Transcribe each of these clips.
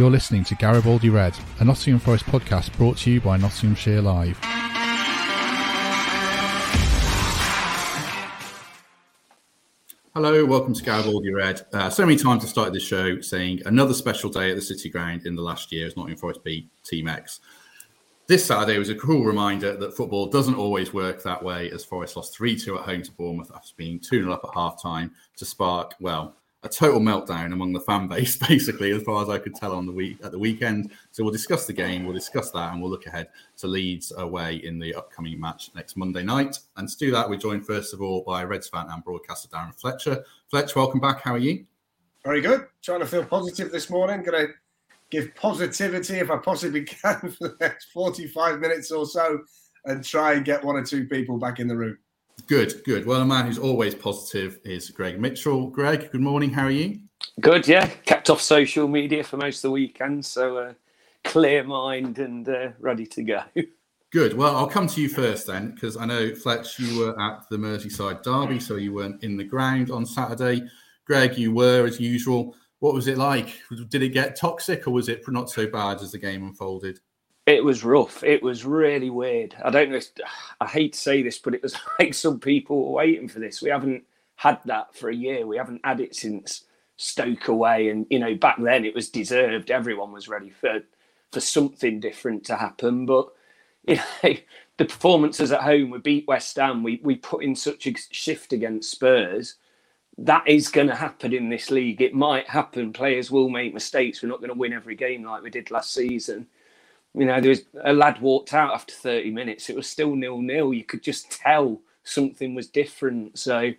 You're listening to Garibaldi Red, a Nottingham Forest podcast brought to you by Nottinghamshire Live. Hello, welcome to Garibaldi Red. Uh, so many times I've started this show saying another special day at the City Ground in the last year as Nottingham Forest beat Team X. This Saturday was a cruel reminder that football doesn't always work that way as Forest lost 3 2 at home to Bournemouth after being 2 0 up at half time to spark, well, a total meltdown among the fan base, basically, as far as I could tell on the week at the weekend. So we'll discuss the game, we'll discuss that, and we'll look ahead to Leeds away in the upcoming match next Monday night. And to do that, we're joined first of all by Reds fan and broadcaster Darren Fletcher. Fletch, welcome back. How are you? Very good. Trying to feel positive this morning. Going to give positivity if I possibly can for the next 45 minutes or so and try and get one or two people back in the room. Good, good. Well, a man who's always positive is Greg Mitchell. Greg, good morning. How are you? Good, yeah. Kept off social media for most of the weekend, so uh, clear mind and uh, ready to go. Good. Well, I'll come to you first then, because I know Fletch, you were at the Merseyside Derby, so you weren't in the ground on Saturday. Greg, you were as usual. What was it like? Did it get toxic, or was it not so bad as the game unfolded? It was rough. It was really weird. I don't know. If, I hate to say this, but it was like some people were waiting for this. We haven't had that for a year. We haven't had it since Stoke away, and you know back then it was deserved. Everyone was ready for for something different to happen. But you know the performances at home, we beat West Ham. We we put in such a shift against Spurs. That is going to happen in this league. It might happen. Players will make mistakes. We're not going to win every game like we did last season you know, there was a lad walked out after 30 minutes. It was still nil nil. You could just tell something was different. So,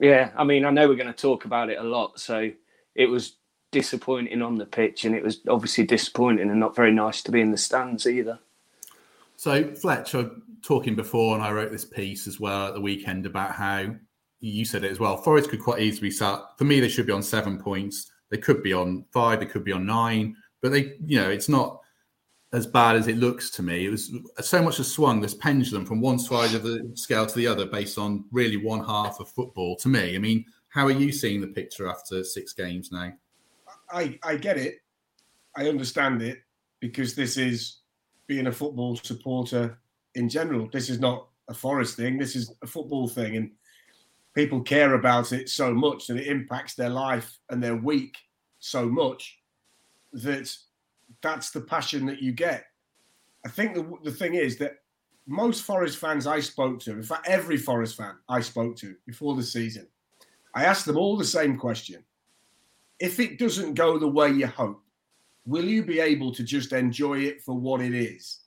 yeah, I mean, I know we're going to talk about it a lot. So it was disappointing on the pitch, and it was obviously disappointing and not very nice to be in the stands either. So, Fletch, I'm talking before, and I wrote this piece as well at the weekend about how you said it as well. Forest could quite easily start. For me, they should be on seven points. They could be on five. They could be on nine. But they, you know, it's not as bad as it looks to me. It was so much a swung this pendulum from one side of the scale to the other based on really one half of football. To me, I mean, how are you seeing the picture after six games now? I I get it, I understand it because this is being a football supporter in general. This is not a Forest thing. This is a football thing, and people care about it so much that it impacts their life and their week so much that that's the passion that you get. I think the, the thing is that most Forest fans I spoke to, in fact, every Forest fan I spoke to before the season, I asked them all the same question. If it doesn't go the way you hope, will you be able to just enjoy it for what it is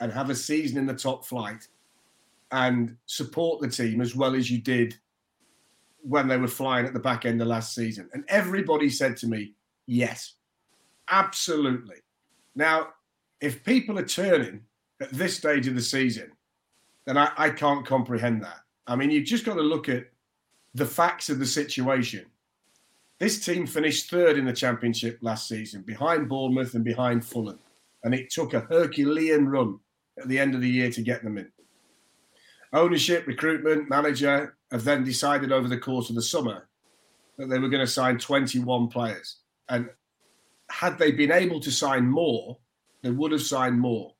and have a season in the top flight and support the team as well as you did when they were flying at the back end of last season? And everybody said to me, yes, absolutely. Now, if people are turning at this stage of the season, then I, I can't comprehend that. I mean, you've just got to look at the facts of the situation. This team finished third in the championship last season, behind Bournemouth and behind Fulham. And it took a Herculean run at the end of the year to get them in. Ownership, recruitment, manager have then decided over the course of the summer that they were going to sign 21 players. And had they been able to sign more, they would have signed more.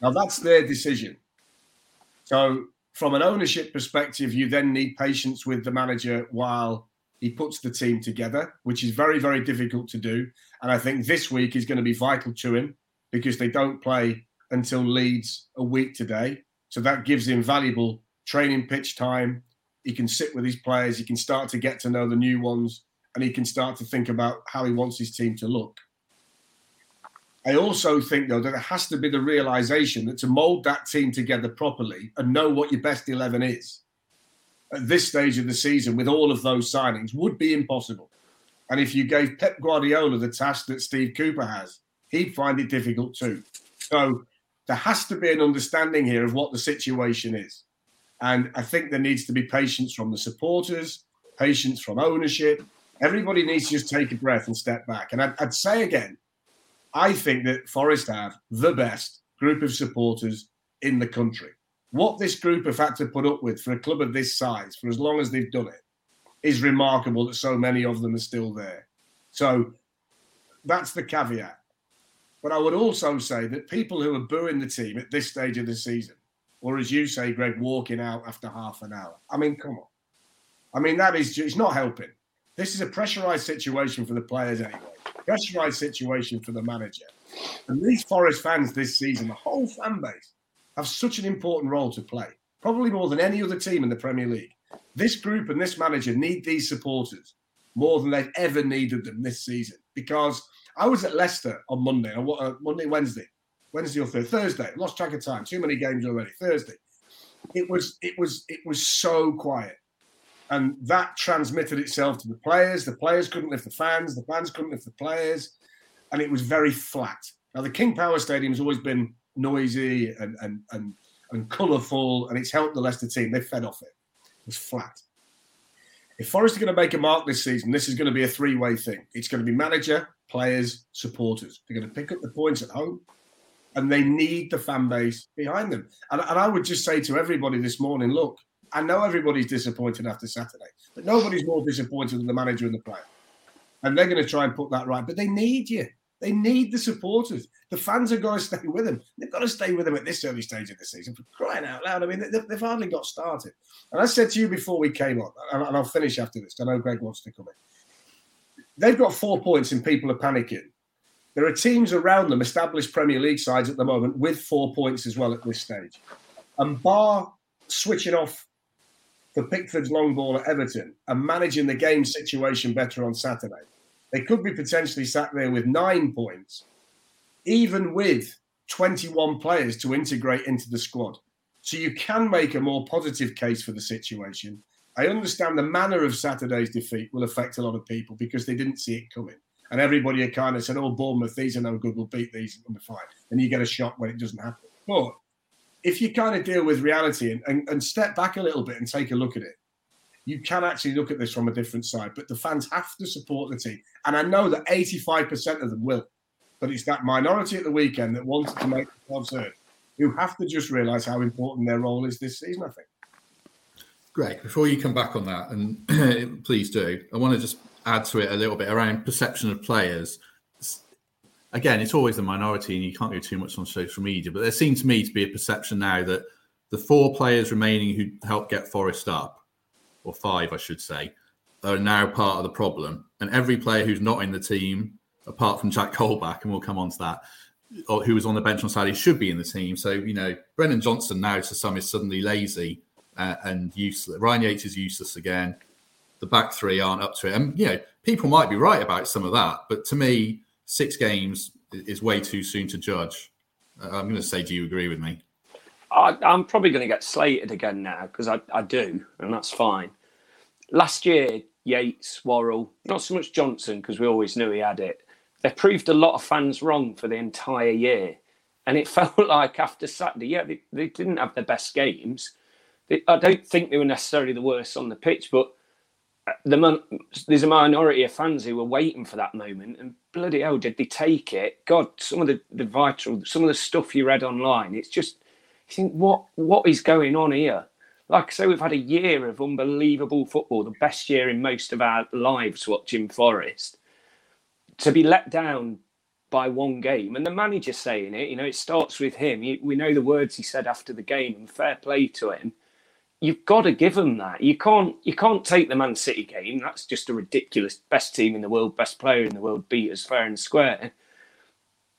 Now that's their decision. So, from an ownership perspective, you then need patience with the manager while he puts the team together, which is very, very difficult to do. And I think this week is going to be vital to him because they don't play until Leeds a week today. So that gives him valuable training pitch time. He can sit with his players, he can start to get to know the new ones and he can start to think about how he wants his team to look. I also think, though, that it has to be the realization that to mold that team together properly and know what your best 11 is, at this stage of the season with all of those signings would be impossible. And if you gave Pep Guardiola the task that Steve Cooper has, he'd find it difficult too. So there has to be an understanding here of what the situation is. And I think there needs to be patience from the supporters, patience from ownership. Everybody needs to just take a breath and step back. And I'd, I'd say again, I think that Forest have the best group of supporters in the country. What this group have had to put up with for a club of this size for as long as they've done it is remarkable that so many of them are still there. So that's the caveat. But I would also say that people who are booing the team at this stage of the season, or as you say, Greg, walking out after half an hour, I mean, come on. I mean, that is just not helping. This is a pressurized situation for the players anyway, pressurized situation for the manager. And these Forest fans this season, the whole fan base, have such an important role to play, probably more than any other team in the Premier League. This group and this manager need these supporters more than they've ever needed them this season. Because I was at Leicester on Monday, or uh, Monday, Wednesday, Wednesday or Thursday, Thursday. Lost track of time. Too many games already. Thursday. It was, it was, it was so quiet, and that transmitted itself to the players. The players couldn't lift the fans. The fans couldn't lift the players, and it was very flat. Now the King Power Stadium has always been noisy and and and, and colourful, and it's helped the Leicester team. They fed off it It was flat. If Forest are going to make a mark this season, this is going to be a three way thing. It's going to be manager, players, supporters. They're going to pick up the points at home and they need the fan base behind them. And, and I would just say to everybody this morning look, I know everybody's disappointed after Saturday, but nobody's more disappointed than the manager and the player. And they're going to try and put that right, but they need you. They need the supporters. The fans have got to stay with them. They've got to stay with them at this early stage of the season for crying out loud. I mean, they've, hardly got started. And I said to you before we came on, and I'll finish after this. I know Greg wants to come in. They've got four points and people are panicking. There are teams around them, established Premier League sides at the moment, with four points as well at this stage. And bar switching off for Pickford's long ball at Everton and managing the game situation better on Saturday, they could be potentially sat there with nine points, even with 21 players to integrate into the squad. So you can make a more positive case for the situation. I understand the manner of Saturday's defeat will affect a lot of people because they didn't see it coming. And everybody had kind of said, oh, Bournemouth, these are no good, we'll beat these and we're fine. And you get a shock when it doesn't happen. But if you kind of deal with reality and, and, and step back a little bit and take a look at it, you can actually look at this from a different side. But the fans have to support the team. And I know that 85% of them will. But it's that minority at the weekend that wanted to make themselves heard who have to just realise how important their role is this season, I think. Greg, before you come back on that, and please do, I want to just add to it a little bit around perception of players. Again, it's always the minority, and you can't go too much on social media, but there seems to me to be a perception now that the four players remaining who helped get Forest up or five, I should say, are now part of the problem. And every player who's not in the team, apart from Jack Colback, and we'll come on to that, or who was on the bench on Saturday, should be in the team. So, you know, Brennan Johnson now to some is suddenly lazy uh, and useless. Ryan Yates is useless again. The back three aren't up to it. And, you know, people might be right about some of that. But to me, six games is way too soon to judge. Uh, I'm going to say, do you agree with me? I, am probably going to get slated again now because I, I do, and that's fine. Last year, Yates, Worrall, not so much Johnson because we always knew he had it. They proved a lot of fans wrong for the entire year. And it felt like after Saturday, yeah, they, they didn't have their best games. They, I don't think they were necessarily the worst on the pitch, but the there's a minority of fans who were waiting for that moment. And bloody hell, did they take it? God, some of the, the vital, some of the stuff you read online, it's just, you think, what what is going on here? like I say, we've had a year of unbelievable football, the best year in most of our lives watching Forest. To be let down by one game, and the manager saying it, you know, it starts with him. we know the words he said after the game, and fair play to him. You've got to give them that. You can't. You can't take the Man City game. That's just a ridiculous. Best team in the world, best player in the world, beat us fair and square.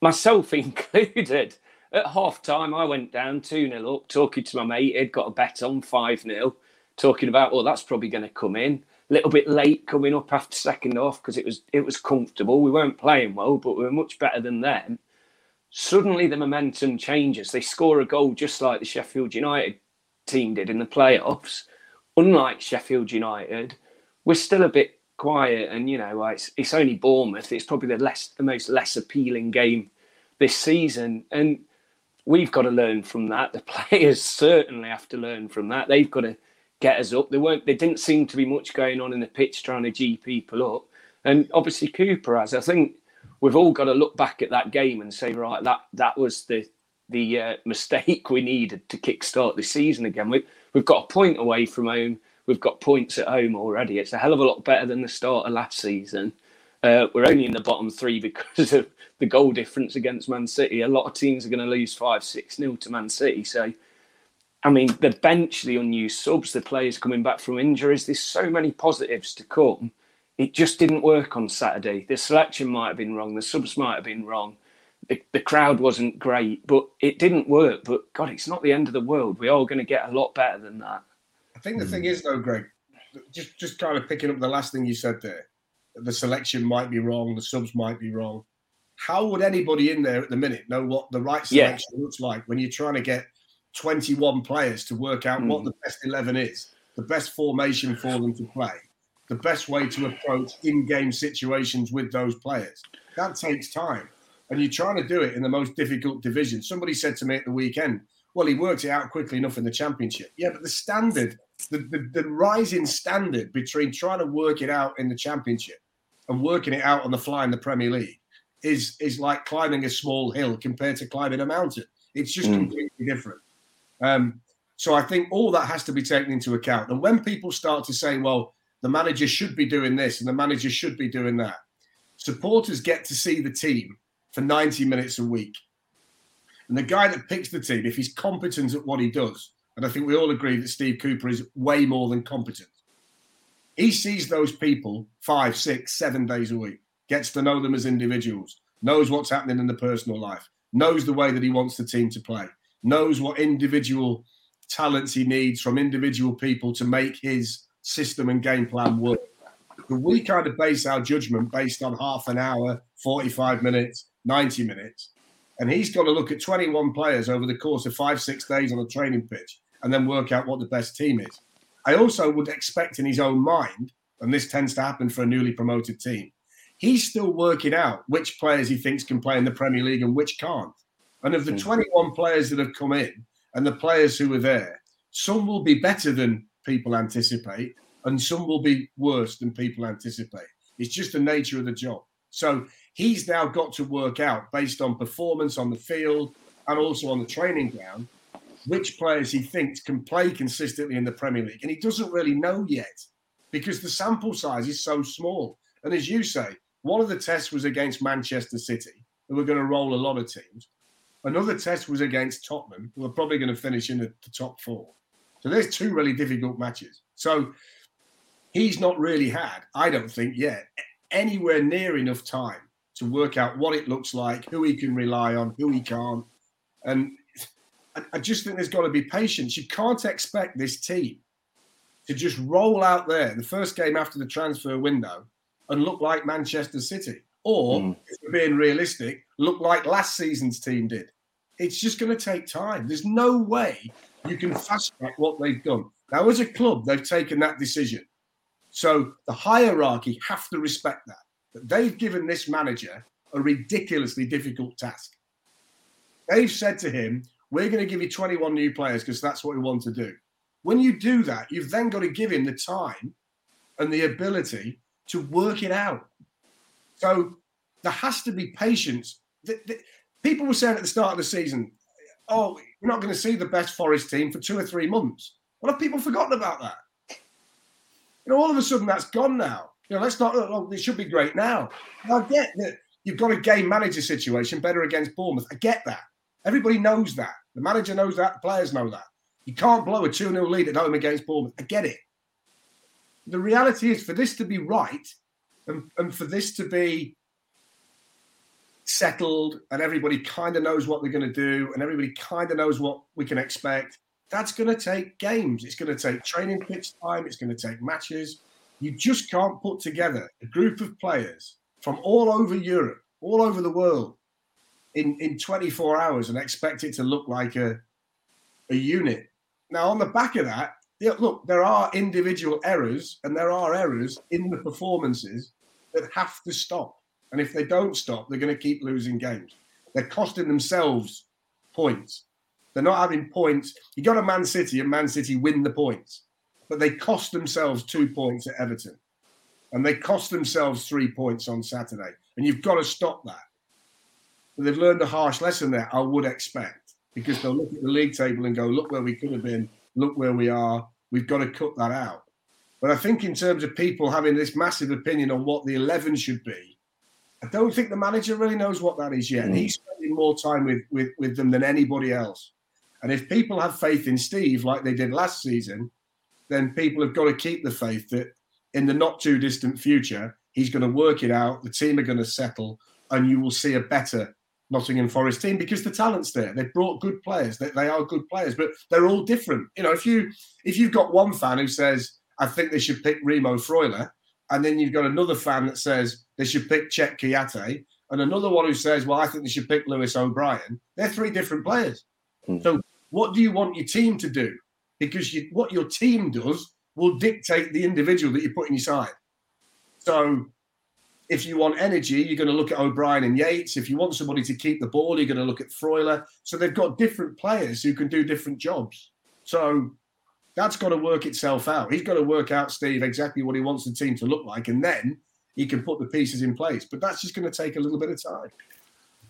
Myself included at half time, I went down 2 0 up, talking to my mate. He'd got a bet on 5 0, talking about, well, that's probably going to come in. A little bit late coming up after second half because it was it was comfortable. We weren't playing well, but we were much better than them. Suddenly, the momentum changes. They score a goal just like the Sheffield United team did in the playoffs. unlike Sheffield United, we're still a bit quiet. And you know, it's, it's only Bournemouth. It's probably the less the most less appealing game this season, and we've got to learn from that. The players certainly have to learn from that. They've got to get us up. There weren't. There didn't seem to be much going on in the pitch trying to g people up, and obviously Cooper has. I think we've all got to look back at that game and say, right, that that was the the uh, mistake we needed to kickstart the season again. We, we've got a point away from home. We've got points at home already. It's a hell of a lot better than the start of last season. Uh, we're only in the bottom three because of the goal difference against Man City. A lot of teams are going to lose 5 6 nil to Man City. So, I mean, the bench, the unused subs, the players coming back from injuries, there's so many positives to come. It just didn't work on Saturday. The selection might have been wrong, the subs might have been wrong, the, the crowd wasn't great, but it didn't work. But God, it's not the end of the world. We are all going to get a lot better than that. I think the thing is, though, Greg, just just kind of picking up the last thing you said there the selection might be wrong, the subs might be wrong. How would anybody in there at the minute know what the right selection yeah. looks like when you're trying to get 21 players to work out mm. what the best 11 is, the best formation for them to play, the best way to approach in game situations with those players? That takes time. And you're trying to do it in the most difficult division. Somebody said to me at the weekend, well, he worked it out quickly enough in the championship. Yeah, but the standard, the, the, the rising standard between trying to work it out in the championship and working it out on the fly in the Premier League is is like climbing a small hill compared to climbing a mountain. It's just mm. completely different. Um, so I think all that has to be taken into account. And when people start to say, well, the manager should be doing this and the manager should be doing that, supporters get to see the team for 90 minutes a week. And the guy that picks the team, if he's competent at what he does, and I think we all agree that Steve Cooper is way more than competent, he sees those people five, six, seven days a week, gets to know them as individuals, knows what's happening in the personal life, knows the way that he wants the team to play, knows what individual talents he needs from individual people to make his system and game plan work. But we kind of base our judgment based on half an hour, 45 minutes, 90 minutes. And he's got to look at 21 players over the course of five, six days on a training pitch and then work out what the best team is. I also would expect in his own mind, and this tends to happen for a newly promoted team, he's still working out which players he thinks can play in the Premier League and which can't. And of the hmm. 21 players that have come in and the players who are there, some will be better than people anticipate, and some will be worse than people anticipate. It's just the nature of the job. So he's now got to work out based on performance on the field and also on the training ground which players he thinks can play consistently in the Premier League. And he doesn't really know yet because the sample size is so small. And as you say, one of the tests was against Manchester City, who were going to roll a lot of teams. Another test was against Tottenham, who are probably going to finish in the, the top four. So there's two really difficult matches. So he's not really had, I don't think yet, anywhere near enough time to work out what it looks like, who he can rely on, who he can't. And I just think there's got to be patience. You can't expect this team to just roll out there the first game after the transfer window and look like Manchester City, or mm. if we're being realistic, look like last season's team did. It's just going to take time. There's no way you can fast track what they've done. Now, as a club, they've taken that decision. So the hierarchy have to respect that. But they've given this manager a ridiculously difficult task. They've said to him, we're going to give you 21 new players because that's what we want to do. When you do that, you've then got to give him the time and the ability to work it out. So there has to be patience. The, the, people were saying at the start of the season, oh, we're not going to see the best Forest team for two or three months. What have people forgotten about that? You know, all of a sudden that's gone now. You know, let's not, oh, it should be great now. I get that you've got a game manager situation better against Bournemouth. I get that. Everybody knows that. The manager knows that. The players know that. You can't blow a 2 0 lead at home against Bournemouth. I get it. The reality is, for this to be right and, and for this to be settled and everybody kind of knows what they're going to do and everybody kind of knows what we can expect, that's going to take games. It's going to take training pitch time. It's going to take matches. You just can't put together a group of players from all over Europe, all over the world, in, in 24 hours and expect it to look like a, a unit. Now, on the back of that, yeah, look, there are individual errors and there are errors in the performances that have to stop. And if they don't stop, they're going to keep losing games. They're costing themselves points. They're not having points. You got a Man City and Man City win the points, but they cost themselves two points at Everton. And they cost themselves three points on Saturday. And you've got to stop that. But they've learned a harsh lesson there, I would expect, because they'll look at the league table and go, look where we could have been, look where we are. We've got to cut that out. But I think in terms of people having this massive opinion on what the 11 should be, I don't think the manager really knows what that is yet. Mm. He's spending more time with, with, with them than anybody else. And if people have faith in Steve like they did last season, then people have got to keep the faith that in the not too distant future, he's going to work it out. The team are going to settle, and you will see a better Nottingham Forest team because the talent's there. They've brought good players. They, they are good players, but they're all different. You know, if you if you've got one fan who says I think they should pick Remo Freuler, and then you've got another fan that says they should pick Cheikhou Kouyaté, and another one who says, well, I think they should pick Lewis O'Brien. They're three different players. Hmm. So what do you want your team to do? Because you, what your team does will dictate the individual that you put in your side. So if you want energy, you're going to look at O'Brien and Yates. If you want somebody to keep the ball, you're going to look at Freuler. So they've got different players who can do different jobs. So that's got to work itself out. He's got to work out, Steve, exactly what he wants the team to look like, and then he can put the pieces in place. But that's just going to take a little bit of time.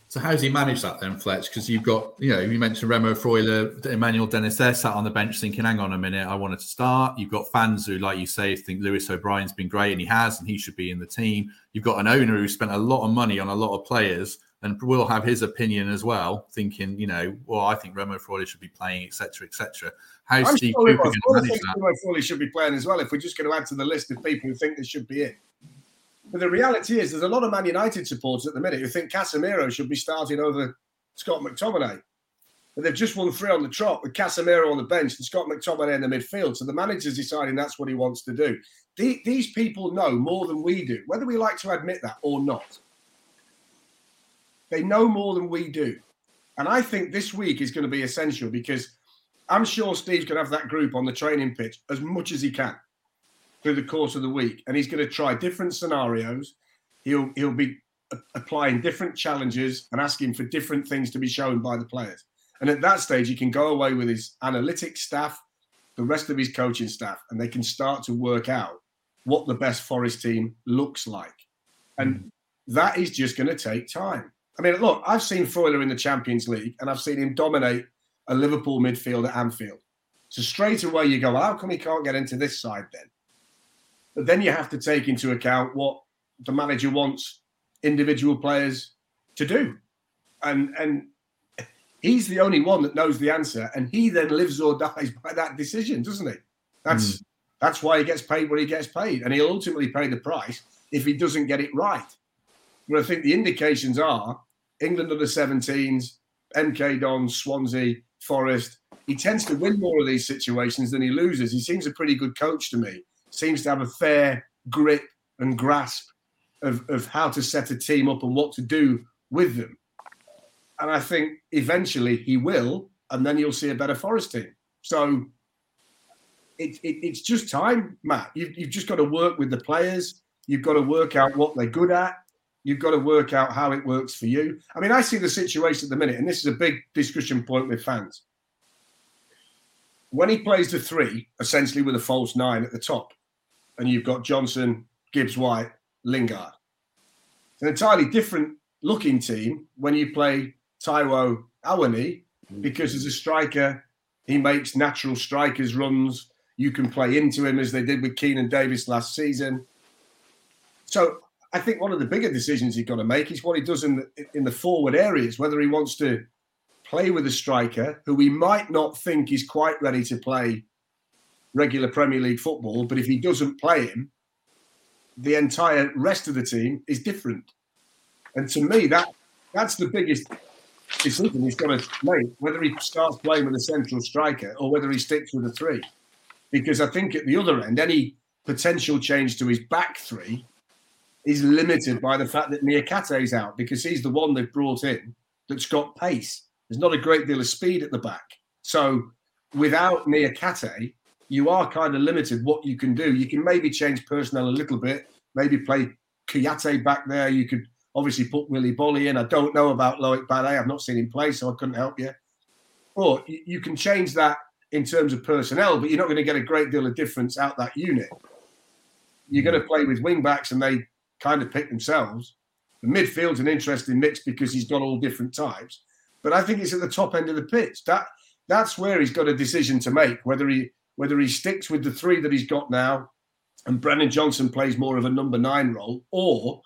So how's he managed that then, Fletch? Because you've got, you know, you mentioned Remo Freuler, Emmanuel Dennis there sat on the bench thinking, hang on a minute, I wanted to start. You've got fans who, like you say, think Lewis O'Brien's been great and he has, and he should be in the team. You've got an owner who spent a lot of money on a lot of players and will have his opinion as well, thinking, you know, well, I think Remo Freuler should be playing, etc., etc. How's I'm Steve sure Cooper going to manage that? Remo Freuler should be playing as well if we're just going to add to the list of people who think they should be in. But the reality is, there's a lot of Man United supporters at the minute who think Casemiro should be starting over Scott McTominay. But they've just won three on the trot with Casemiro on the bench and Scott McTominay in the midfield. So the manager's deciding that's what he wants to do. these people know more than we do, whether we like to admit that or not. They know more than we do. And I think this week is going to be essential because I'm sure Steve's going to have that group on the training pitch as much as he can through the course of the week, and he's going to try different scenarios. He'll he'll be applying different challenges and asking for different things to be shown by the players. And at that stage, he can go away with his analytics staff, the rest of his coaching staff, and they can start to work out what the best Forest team looks like. And hmm. that is just going to take time. I mean, look, I've seen Freuler in the Champions League, and I've seen him dominate a Liverpool midfield at Anfield. So straight away you go, well, how come he can't get into this side then? But then you have to take into account what the manager wants individual players to do. And and he's the only one that knows the answer, and he then lives or dies by that decision, doesn't he? That's mm. that's why he gets paid what he gets paid, and he'll ultimately pay the price if he doesn't get it right. But I think the indications are England under 17s, MK Dons, Swansea, Forest. He tends to win more of these situations than he loses. He seems a pretty good coach to me seems to have a fair grip and grasp of, of how to set a team up and what to do with them. And I think eventually he will, and then you'll see a better Forest team. So it, it, it's just time, Matt. You've, you've just got to work with the players. You've got to work out what they're good at. You've got to work out how it works for you. I mean, I see the situation at the minute, and this is a big discussion point with fans. When he plays the three, essentially with a false nine at the top, and you've got Johnson, Gibbs White, Lingard. It's an entirely different looking team when you play Taiwo Awoniyi mm. because as a striker, he makes natural strikers runs. You can play into him as they did with Keinan Davis last season. So I think one of the bigger decisions he's got to make is what he does in the, in the forward areas, whether he wants to play with a striker who we might not think is quite ready to play regular Premier League football, but if he doesn't play him, the entire rest of the team is different. And to me, that that's the biggest decision he's got to make, whether he starts playing with a central striker or whether he sticks with a three. Because I think at the other end, any potential change to his back three is limited by the fact that is out because he's the one they've brought in that's got pace. There's not a great deal of speed at the back. So without Niakhaté, you are kind of limited what you can do. You can maybe change personnel a little bit, maybe play Kouyaté back there. You could obviously put Willy Boly in. I don't know about Loic Badé. I've not seen him play, so I couldn't help you. But you can change that in terms of personnel, but you're not going to get a great deal of difference out that unit. You're going to play with wing backs, and they kind of pick themselves. The midfield's an interesting mix because he's got all different types. But I think it's at the top end of the pitch. That that's where he's got a decision to make whether he whether he sticks with the three that he's got now, and Brennan Johnson plays more of a number nine role, or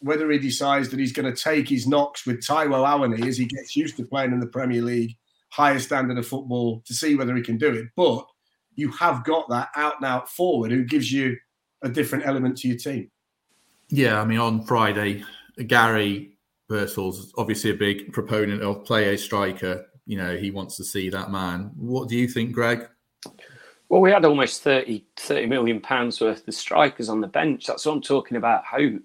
whether he decides that he's going to take his knocks with Taiwo Awoniyi as he gets used to playing in the Premier League, higher standard of football, to see whether he can do it. But you have got that out and out forward who gives you a different element to your team. Yeah, I mean, on Friday, Gary Birtles obviously a big proponent of play a striker. You know, he wants to see that man. What do you think, Greg? Well, we had almost 30, 30 million pounds worth of strikers on the bench. That's what I'm talking about. Hope.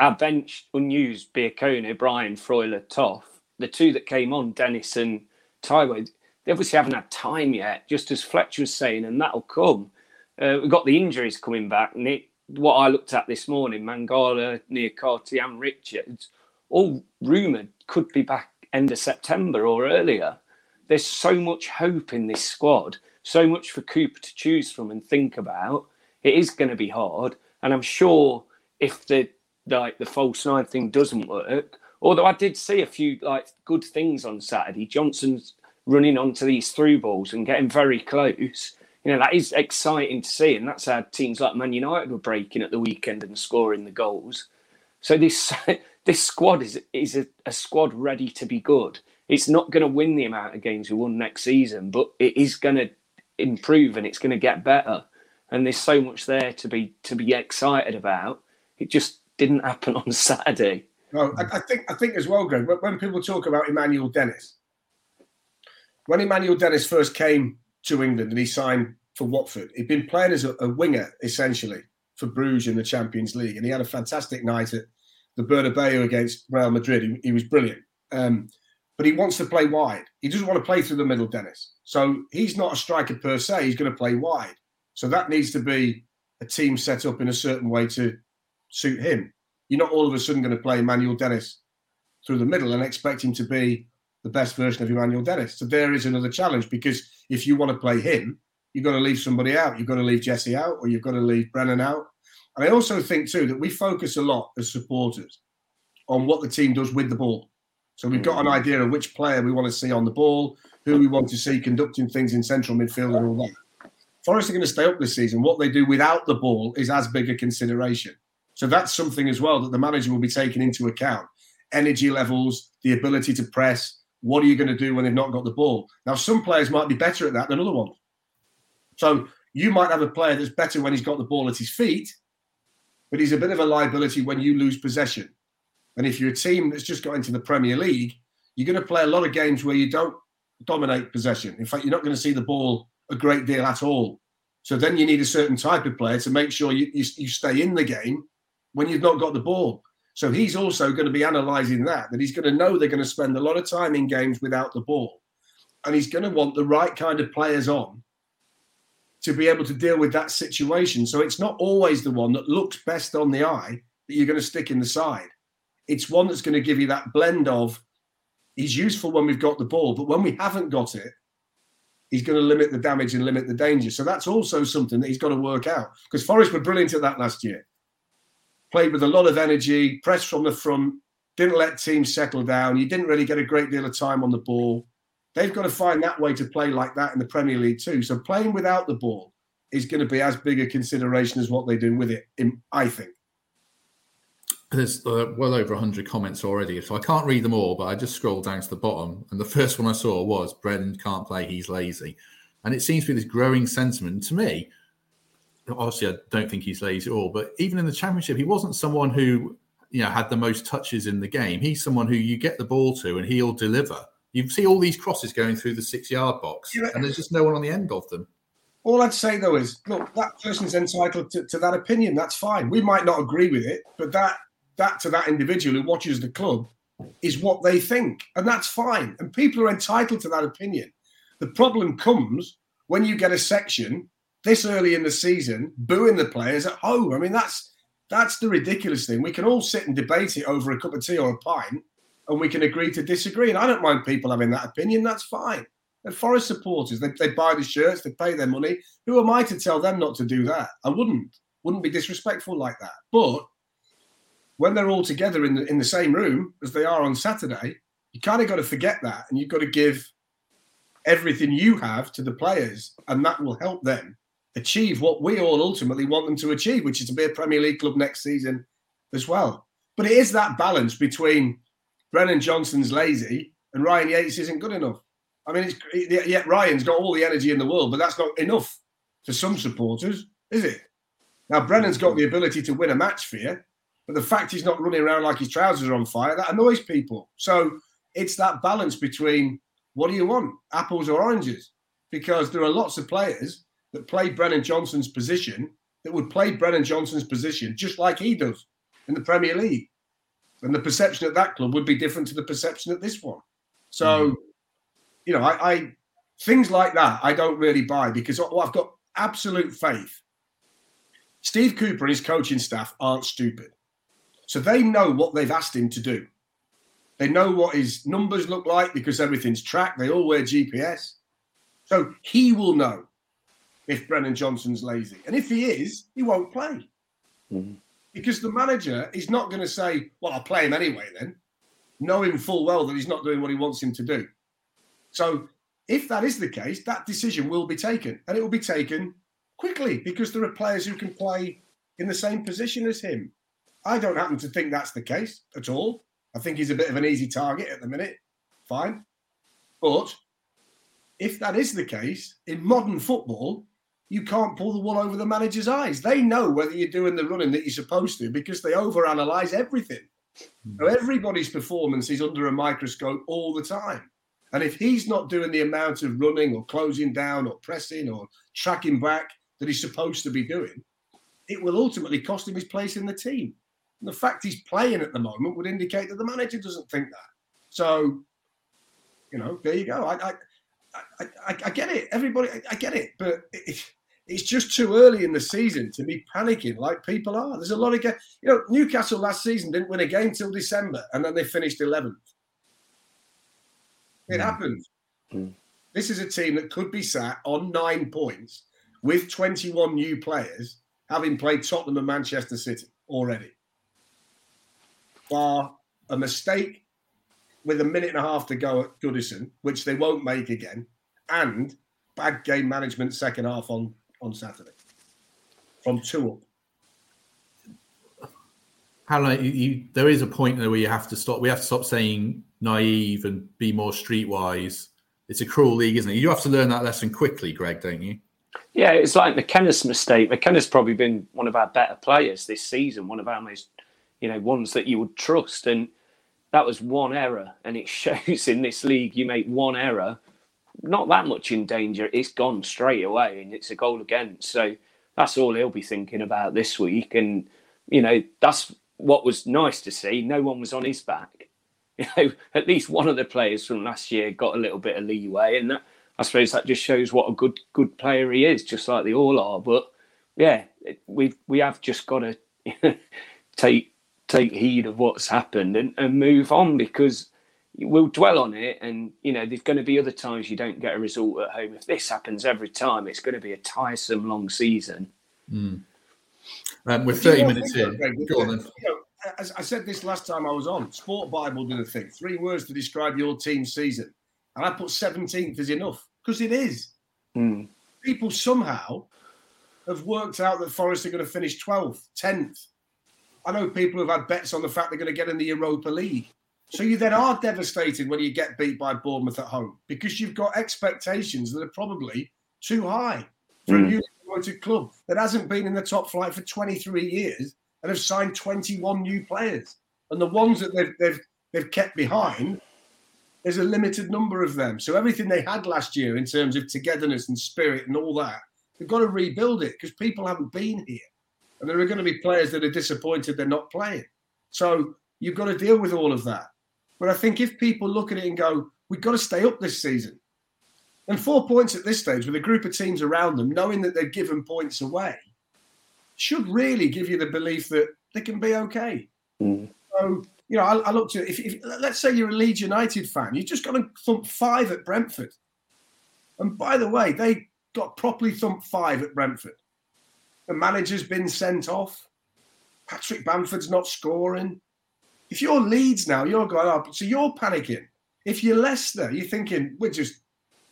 Our bench unused Biancone, O'Brien, Freuler, Toff. The two that came on, Dennis and Taiwo, they obviously haven't had time yet, just as Fletcher was saying, and that'll come. Uh, we've got the injuries coming back. Nick, what I looked at this morning, Mangala, Niakhaté, and Richards, all rumoured could be back end of September or earlier. There's so much hope in this squad, so much for Cooper to choose from and think about. It is going to be hard, and I'm sure if the like the false nine thing doesn't work, although I did see a few like good things on Saturday. Johnson's running onto these through balls and getting very close. You know that is exciting to see, and that's how teams like Man United were breaking at the weekend and scoring the goals. So this this squad is is a, a squad ready to be good. It's not going to win the amount of games we won next season, but it is going to improve and it's going to get better. And there's so much there to be to be excited about. It just didn't happen on Saturday. No, I, I think I think as well, Greg. When people talk about Emmanuel Dennis, when Emmanuel Dennis first came to England and he signed for Watford, he'd been playing as a, a winger essentially for Bruges in the Champions League, and he had a fantastic night at the Bernabeu against Real Madrid. He, he was brilliant. Um, but he wants to play wide. He doesn't want to play through the middle, Dennis. So he's not a striker per se. He's going to play wide. So that needs to be a team set up in a certain way to suit him. You're not all of a sudden going to play Emmanuel Dennis through the middle and expect him to be the best version of Emmanuel Dennis. So there is another challenge because if you want to play him, you've got to leave somebody out. You've got to leave Jesse out or you've got to leave Brennan out. And I also think, too, that we focus a lot as supporters on what the team does with the ball. So we've got an mm. idea of which player we want to see on the ball, who we want to see conducting things in central midfield and all that. Forest are going to stay up this season. What they do without the ball is as big a consideration. So that's something as well that the manager will be taking into account. Energy levels, the ability to press. What are you going to do when they've not got the ball? Now, some players might be better at that than other ones. So you might have a player that's better when he's got the ball at his feet, but he's a bit of a liability when you lose possession. And if you're a team that's just got into the Premier League, you're going to play a lot of games where you don't dominate possession. In fact, you're not going to see the ball a great deal at all. So then you need a certain type of player to make sure you, you, you stay in the game when you've not got the ball. So he's also going to be analysing that, that he's going to know they're going to spend a lot of time in games without the ball. And he's going to want the right kind of players on to be able to deal with that situation. So it's not always the one that looks best on the eye that you're going to stick in the side. It's one that's going to give you that blend of he's useful when we've got the ball, but when we haven't got it, he's going to limit the damage and limit the danger. So that's also something that he's got to work out. Because Forest were brilliant at that last year. Played with a lot of energy, pressed from the front, didn't let teams settle down. You didn't really get a great deal of time on the ball. They've got to find that way to play like that in the Premier League too. So playing without the ball is going to be as big a consideration as what they do with it, I think. There's uh, well over 100 comments already, so I can't read them all, but I just scrolled down to the bottom, and the first one I saw was Brendan can't play, he's lazy. And it seems to be this growing sentiment. To me, obviously, I don't think he's lazy at all, but even in the championship, he wasn't someone who you know had the most touches in the game. He's someone who you get the ball to and he'll deliver. You see all these crosses going through the six yard box, yeah. and there's just no one on the end of them. All I'd say though is, look, that person's entitled to, to, that opinion. That's fine. We might not agree with it, but that that to that individual who watches the club is what they think, and that's fine. And people are entitled to that opinion. The problem comes when you get a section this early in the season booing the players at home. I mean, that's that's the ridiculous thing. We can all sit and debate it over a cup of tea or a pint, and we can agree to disagree. And I don't mind people having that opinion. That's fine. They're Forest supporters. They, they buy the shirts. They pay their money. Who am I to tell them not to do that? I wouldn't. Wouldn't be disrespectful like that. But when they're all together in the in the same room as they are on Saturday, you kind of got to forget that, and you've got to give everything you have to the players, and that will help them achieve what we all ultimately want them to achieve, which is to be a Premier League club next season as well. But it is that balance between Brennan Johnson's lazy and Ryan Yates isn't good enough. I mean, it's, yet Ryan's got all the energy in the world, but that's not enough for some supporters, is it? Now, Brennan's got the ability to win a match for you, but the fact he's not running around like his trousers are on fire, that annoys people. So it's that balance between what do you want, apples or oranges? Because there are lots of players that play Brennan Johnson's position that would play Brennan Johnson's position just like he does in the Premier League. And the perception at that club would be different to the perception at this one. So, mm. you know, I, I things like that I don't really buy because I've got absolute faith. Steve Cooper and his coaching staff aren't stupid. So they know what they've asked him to do. They know what his numbers look like because everything's tracked. They all wear GPS. So he will know if Brennan Johnson's lazy. And if he is, he won't play. Mm-hmm. Because the manager is not going to say, well, I'll play him anyway then, knowing full well that he's not doing what he wants him to do. So if that is the case, that decision will be taken. And it will be taken quickly because there are players who can play in the same position as him. I don't happen to think that's the case at all. I think he's a bit of an easy target at the minute. Fine. But if that is the case, in modern football, you can't pull the wool over the manager's eyes. They know whether you're doing the running that you're supposed to because they overanalyze everything. Mm. So everybody's performance is under a microscope all the time. And if he's not doing the amount of running or closing down or pressing or tracking back that he's supposed to be doing, it will ultimately cost him his place in the team. And the fact he's playing at the moment would indicate that the manager doesn't think that. So, you know, there you go. I, I, I, I, I get it. Everybody, I, I get it. But it, it's just too early in the season to be panicking like people are. There's a lot of games. You know, Newcastle last season didn't win a game till December, and then they finished 11th. It mm. happened. Mm. This is a team that could be sat on nine points with 21 new players, having played Tottenham and Manchester City already. Bar a mistake with a minute and a half to go at Goodison, which they won't make again, and bad game management second half on on Saturday from two up. How like you, you, there is a point there where you have to stop. We have to stop saying naive and be more streetwise. It's a cruel league, isn't it? You have to learn that lesson quickly, Greg, don't you? Yeah, it's like McKenna's mistake. McKenna's probably been one of our better players this season, one of our most, you know, ones that you would trust. And that was one error. And it shows in this league, you make one error not that much in danger. It's gone straight away, and it's a goal against. So that's all he'll be thinking about this week. And you know, that's what was nice to see. No one was on his back. You know, at least one of the players from last year got a little bit of leeway, and that, I suppose that just shows what a good good player he is, just like they all are. But yeah, we we have just got to take take heed of what's happened and, and move on because we'll dwell on it and you know there's going to be other times you don't get a result at home. If this happens every time it's going to be a tiresome long season. Mm. um, we're 30 minutes in. Go on then. You know, as i said this last time i was on sport bible did a thing. Three words to describe your team's season. And i put 17th is enough because it is. Mm. people somehow have worked out that forest are going to finish 12th 10th i know people who've had bets on the fact they're going to get in the europa league so you then are devastated when you get beat by Bournemouth at home because you've got expectations that are probably too high for mm. a hmm. newly promoted club that hasn't been in the top flight for 23 years and have signed 21 new players. And the ones that they've they've they've kept behind, there's a limited number of them. So everything they had last year in terms of togetherness and spirit and all that, they've got to rebuild it because people haven't been here. And there are going to be players that are disappointed they're not playing. So you've got to deal with all of that. But I think if people look at it and go, we've got to stay up this season, And four points at this stage with a group of teams around them, knowing that they're given points away, should really give you the belief that they can be okay. Mm. So, you know, I, I looked at if, if let's say you're a Leeds United fan, you've just got to thump five at Brentford. And by the way, they got properly thumped five at Brentford. The manager's been sent off. Patrick Bamford's not scoring. If you're Leeds now, you're going up. So you're panicking. If you're Leicester, you're thinking, we're just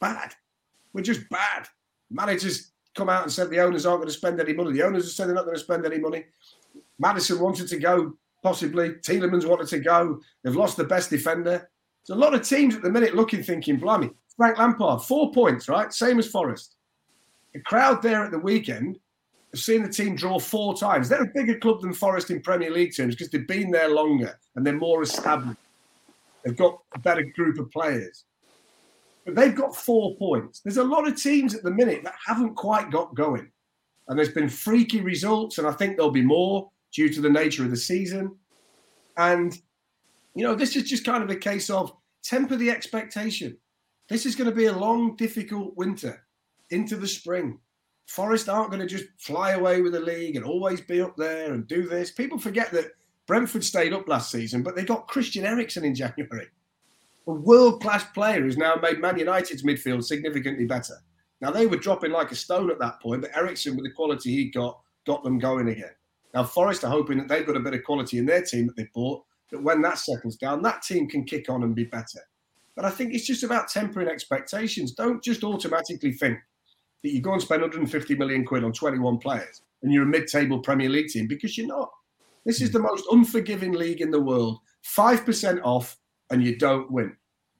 bad. We're just bad. Managers come out and said the owners aren't going to spend any money. The owners have said they're not going to spend any money. Maddison wanted to go, possibly. Tielemans wanted to go. They've lost the best defender. There's a lot of teams at the minute looking, thinking, blimey, Frank Lampard, four points, right? Same as Forest. The crowd there at the weekend seen the team draw four times. They're a bigger club than Forest in Premier League terms because they've been there longer and they're more established. They've got a better group of players. But they've got four points. There's a lot of teams at the minute that haven't quite got going. And there's been freaky results, and I think there'll be more due to the nature of the season. And, you know, this is just kind of a case of temper the expectation. This is going to be a long, difficult winter into the spring. Forest aren't going to just fly away with the league and always be up there and do this. People forget that Brentford stayed up last season, but they got Christian Eriksen in January a world class player who's now made Man United's midfield significantly better. Now they were dropping like a stone at that point, but Eriksen, with the quality he got, got them going again. Now Forest are hoping that they've got a bit of quality in their team that they bought, that when that settles down, that team can kick on and be better. But I think it's just about tempering expectations. Don't just automatically think that you go and spend 150 million quid on 21 players and you're a mid-table Premier League team because you're not. This is hmm. the most unforgiving league in the world. Five percent off and you don't win.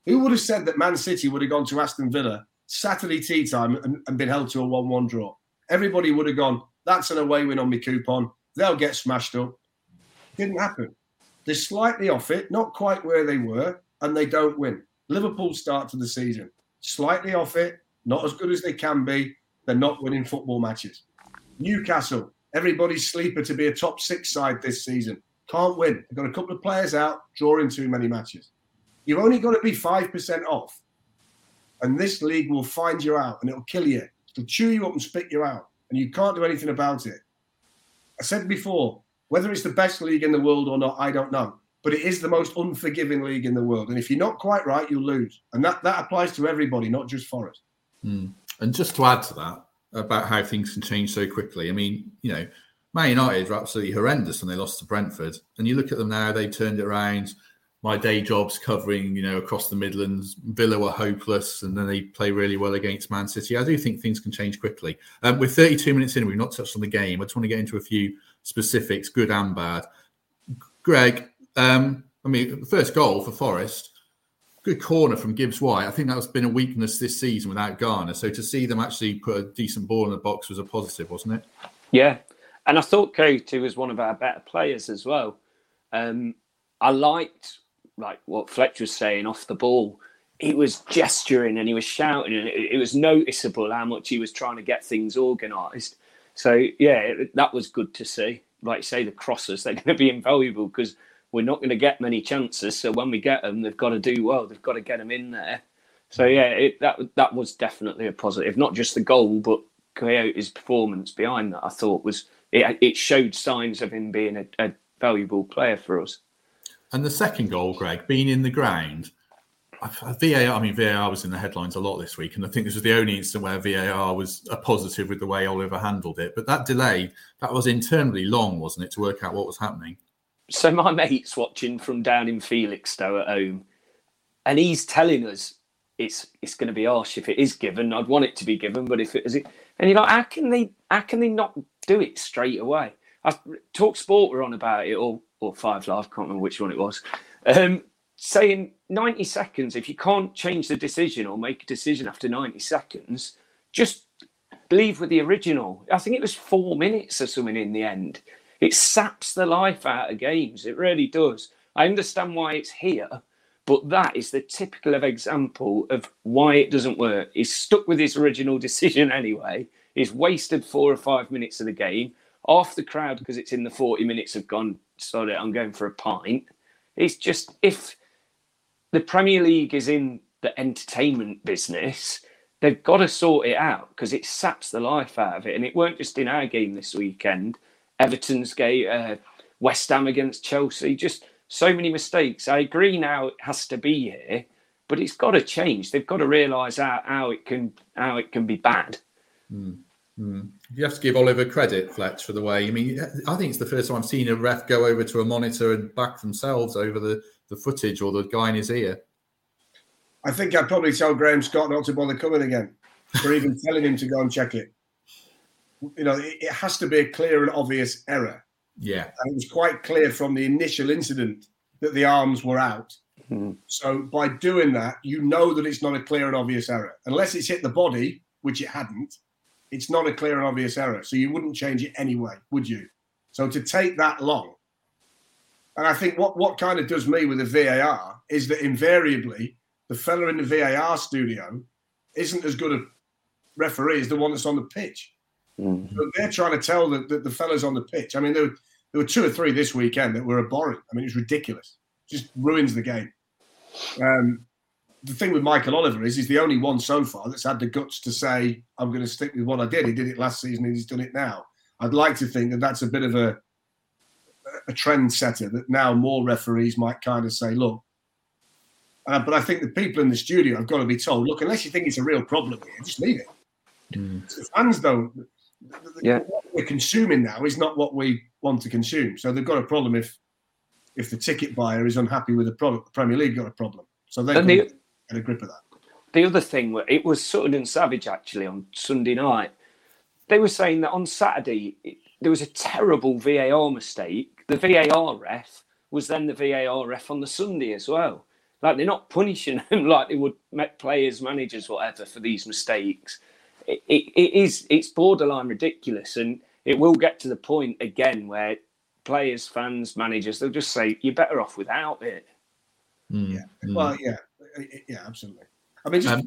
Who would have said that Man City would have gone to Aston Villa Saturday tea time and, and been held to a 1 1 draw? Everybody would have gone, that's an away win on my coupon. They'll get smashed up. Didn't happen. They're slightly off it, not quite where they were, and they don't win. Liverpool start to the season slightly off it, not as good as they can be. They're not winning football matches. Newcastle, everybody's sleeper to be a top six side this season. Can't win. They've got a couple of players out, drawing too many matches. You've only got to be 5% off. And this league will find you out and it'll kill you. It'll chew you up and spit you out. And you can't do anything about it. I said before, whether it's the best league in the world or not, I don't know. But it is the most unforgiving league in the world. And if you're not quite right, you'll lose. And that, that applies to everybody, not just Forest. Mm. And just to add to that, about how things can change so quickly. I mean, you know, Man United were absolutely horrendous when they lost to Brentford. And you look at them now, they turned it around my day job's covering, you know, across the Midlands. Villa were hopeless, and then they play really well against Man City. I do think things can change quickly. Um, we're 32 minutes in, we've not touched on the game. I just want to get into a few specifics, good and bad. Greg, um, I mean, the first goal for Forest, good corner from Gibbs White. I think that's been a weakness this season without Garner. So to see them actually put a decent ball in the box was a positive, wasn't it? Yeah, and I thought Coates was one of our better players as well. Um, I liked like what Fletcher was saying off the ball, he was gesturing and he was shouting, and it, it was noticeable how much he was trying to get things organised. So yeah, that was good to see. Like you say, the crosses they're going to be invaluable because we're not going to get many chances. So when we get them, they've got to do well. They've got to get them in there. So yeah, it, that that was definitely a positive. Not just the goal, but Kouyaté's performance behind that. I thought was it. It showed signs of him being a, a valuable player for us. And the second goal, Greg, being in the ground, VAR, I mean, VAR was in the headlines a lot this week, and I think this was the only instant where VAR was a positive with the way Oliver handled it. But that delay, that was internally long, wasn't it, to work out what was happening? So my mate's watching from down in Felixstowe at home, and he's telling us it's it's going to be harsh if it is given. I'd want it to be given, but if it is it, and you're like, how can they how can they not do it straight away? I, Talk Sport were on about it all or Five Live, can't remember which one it was, um, saying 90 seconds, if you can't change the decision or make a decision after 90 seconds, just leave with the original. I think it was four minutes or something in the end. It saps the life out of games. It really does. I understand why it's here, but that is the typical of example of why it doesn't work. He's stuck with his original decision anyway. He's wasted four or five minutes of the game. Half the crowd, because it's in the 40 minutes, have gone, sorry, I'm going for a pint. It's just if the Premier League is in the entertainment business, they've got to sort it out because it saps the life out of it. And it weren't just in our game this weekend. Everton's game, uh, West Ham against Chelsea, just so many mistakes. I agree now it has to be here, but it's got to change. They've got to realise how, how it can how it can be bad. Mm. Mm. You have to give Oliver credit, Fletch, for the way. I mean, I think it's the first time I've seen a ref go over to a monitor and back themselves over the, the footage or the guy in his ear. I think I'd probably tell Graham Scott not to bother coming again for even telling him to go and check it. You know, it, it has to be a clear and obvious error. Yeah. And it was quite clear from the initial incident that the arms were out. Mm-hmm. So by doing that, you know that it's not a clear and obvious error. Unless it's hit the body, which it hadn't, it's not a clear and obvious error. So you wouldn't change it anyway, would you? So to take that long, and I think what, what kind of does me with the VAR is that invariably the fella in the VAR studio isn't as good a referee as the one that's on the pitch. Mm-hmm. They're trying to tell the, the, the fellas on the pitch. I mean, there, there were two or three this weekend that were abhorrent. I mean, it was ridiculous. It just ruins the game. Um, the thing with Michael Oliver is he's the only one so far that's had the guts to say, I'm going to stick with what I did. He did it last season and he's done it now. I'd like to think that that's a bit of a, a trend setter that now more referees might kind of say, look, uh, but I think the people in the studio have got to be told, look, unless you think it's a real problem here, just leave it. Mm. The fans don't. Yeah. What we're consuming now is not what we want to consume. So they've got a problem if if the ticket buyer is unhappy with the product. The Premier League got a problem. So they've the, get a grip of that. The other thing, it was Sutton and Savage actually on Sunday night. They were saying that on Saturday it, there was a terrible VAR mistake. The VAR ref was then the VAR ref on the Sunday as well. Like they're not punishing them like they would players, managers, whatever for these mistakes. It, it, it is it's borderline ridiculous, and it will get to the point again where players, fans, managers they'll just say you're better off without it. Mm. Yeah, mm. well, yeah, yeah, absolutely. I mean, just, um,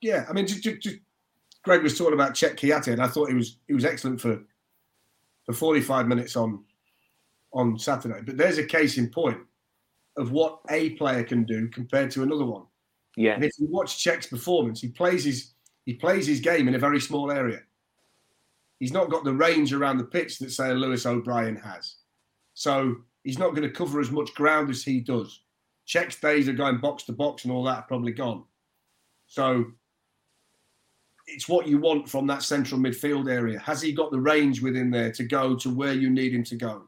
yeah, I mean, just, just, just, Greg was talking about Cheick Kouyaté, and I thought he was he was excellent for for 45 minutes on on Saturday. But there's a case in point of what a player can do compared to another one. Yeah. And if you watch Cheick's performance, he plays his he plays his game in a very small area. He's not got the range around the pitch that say Lewis O'Brien has. So he's not going to cover as much ground as he does. Cheick's days are going box to box and all that are probably gone. So it's what you want from that central midfield area. Has he got the range within there to go to where you need him to go?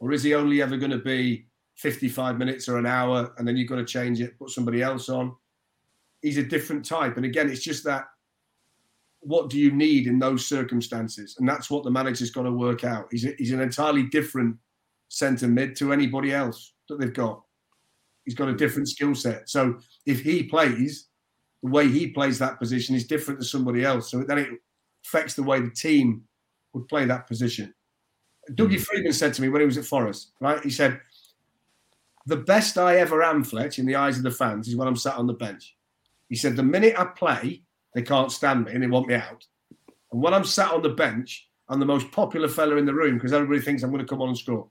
Or is he only ever going to be 55 minutes or an hour, and then you've got to change it, put somebody else on. He's a different type. And again, it's just that what do you need in those circumstances? And that's what the manager's got to work out. He's, a, he's an entirely different centre mid to anybody else that they've got. He's got a different skill set. So if he plays, the way he plays that position is different to somebody else. So then it affects the way the team would play that position. Dougie hmm. Freedman said to me when he was at Forest, right? He said, the best I ever am, Fletch, in the eyes of the fans, is when I'm sat on the bench. He said, the minute I play, they can't stand me and they want me out. And when I'm sat on the bench, I'm the most popular fella in the room because everybody thinks I'm going to come on and score.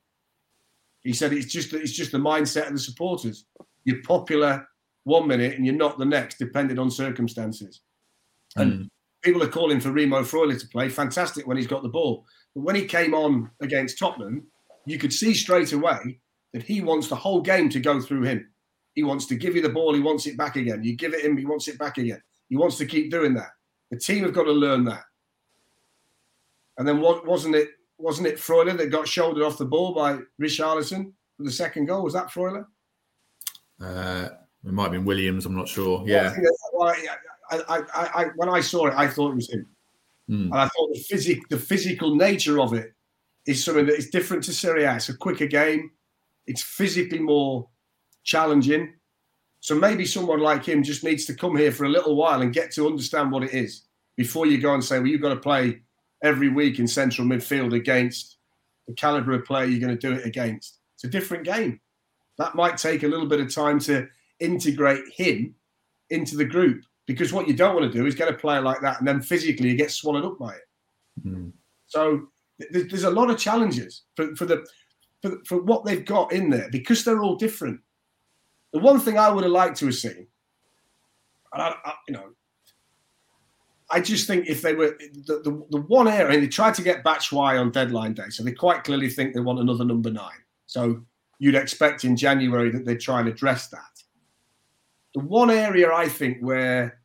He said it's just it's just the mindset of the supporters. You're popular one minute and you're not the next, depending on circumstances. Mm. And people are calling for Remo Freuler to play. Fantastic when he's got the ball. But when he came on against Tottenham, you could see straight away that he wants the whole game to go through him. He wants to give you the ball, he wants it back again. You give it him, he wants it back again. He wants to keep doing that. The team have got to learn that. And then what wasn't it? Wasn't it Freuler that got shouldered off the ball by Richarlison for the second goal? Was that Freuler? Uh, it might have been Williams. I'm not sure. Yeah. I, I, I, when I saw it, I thought it was him, mm. and I thought the physic, the physical nature of it is something that is different to Serie A. It's a quicker game. It's physically more challenging. So maybe someone like him just needs to come here for a little while and get to understand what it is before you go and say, well, you've got to play every week in central midfield against the caliber of player you're going to do it against. It's a different game. That might take a little bit of time to integrate him into the group because what you don't want to do is get a player like that and then physically you get swallowed up by it. Mm. So there's a lot of challenges for, for the for, for what they've got in there because they're all different. The one thing I would have liked to have seen, and I, I, you know, I just think if they were the, the, the one area, and they tried to get Batshuayi on deadline day, so they quite clearly think they want another number nine. So you'd expect in January that they'd try and address that. The one area I think where